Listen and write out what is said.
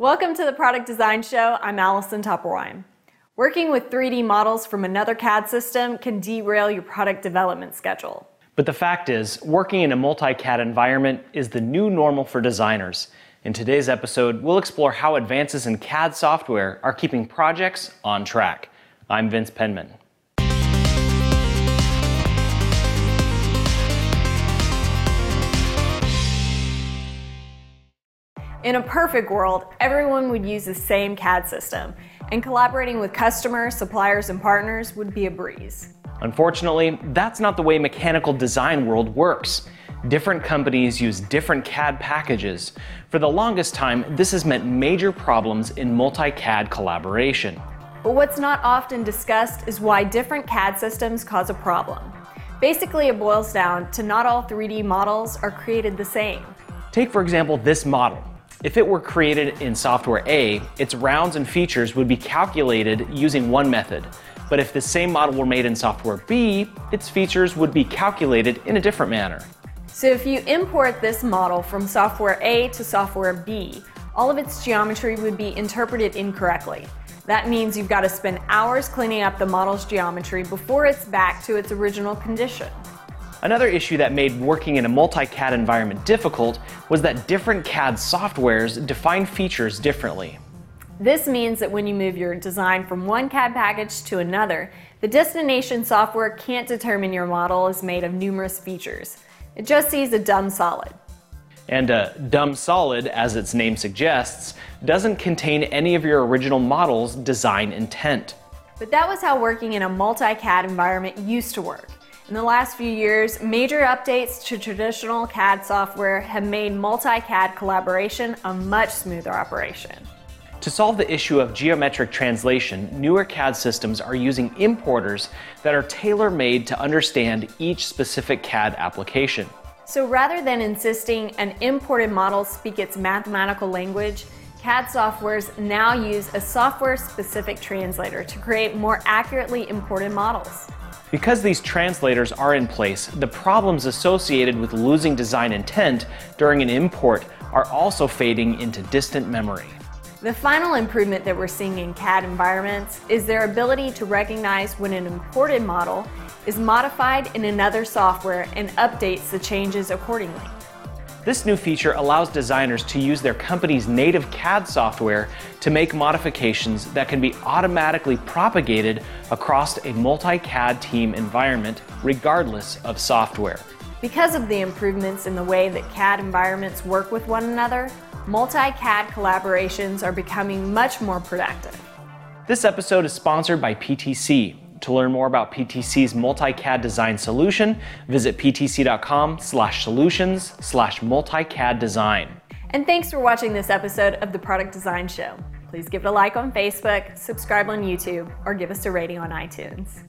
Welcome to the Product Design Show. I'm Allison Topperwein. Working with 3D models from another CAD system can derail your product development schedule. But the fact is, working in a multi CAD environment is the new normal for designers. In today's episode, we'll explore how advances in CAD software are keeping projects on track. I'm Vince Penman. In a perfect world, everyone would use the same CAD system, and collaborating with customers, suppliers, and partners would be a breeze. Unfortunately, that's not the way mechanical design world works. Different companies use different CAD packages. For the longest time, this has meant major problems in multi-CAD collaboration. But what's not often discussed is why different CAD systems cause a problem. Basically, it boils down to not all 3D models are created the same. Take, for example, this model. If it were created in software A, its rounds and features would be calculated using one method. But if the same model were made in software B, its features would be calculated in a different manner. So if you import this model from software A to software B, all of its geometry would be interpreted incorrectly. That means you've got to spend hours cleaning up the model's geometry before it's back to its original condition. Another issue that made working in a multi-CAD environment difficult was that different CAD softwares define features differently. This means that when you move your design from one CAD package to another, the destination software can't determine your model is made of numerous features. It just sees a dumb solid. And a dumb solid, as its name suggests, doesn't contain any of your original model's design intent. But that was how working in a multi-CAD environment used to work. In the last few years, major updates to traditional CAD software have made multi-CAD collaboration a much smoother operation. To solve the issue of geometric translation, newer CAD systems are using importers that are tailor-made to understand each specific CAD application. So rather than insisting an imported model speak its mathematical language, CAD softwares now use a software-specific translator to create more accurately imported models. Because these translators are in place, the problems associated with losing design intent during an import are also fading into distant memory. The final improvement that we're seeing in CAD environments is their ability to recognize when an imported model is modified in another software and updates the changes accordingly. This new feature allows designers to use their company's native CAD software to make modifications that can be automatically propagated across a multi-CAD team environment regardless of software. Because of the improvements in the way that CAD environments work with one another, multi-CAD collaborations are becoming much more productive. This episode is sponsored by PTC, to learn more about PTC's multi-CAD design solution, visit ptc.com slash solutions slash multi-CAD design. And thanks for watching this episode of the Product Design Show. Please give it a like on Facebook, subscribe on YouTube, or give us a rating on iTunes.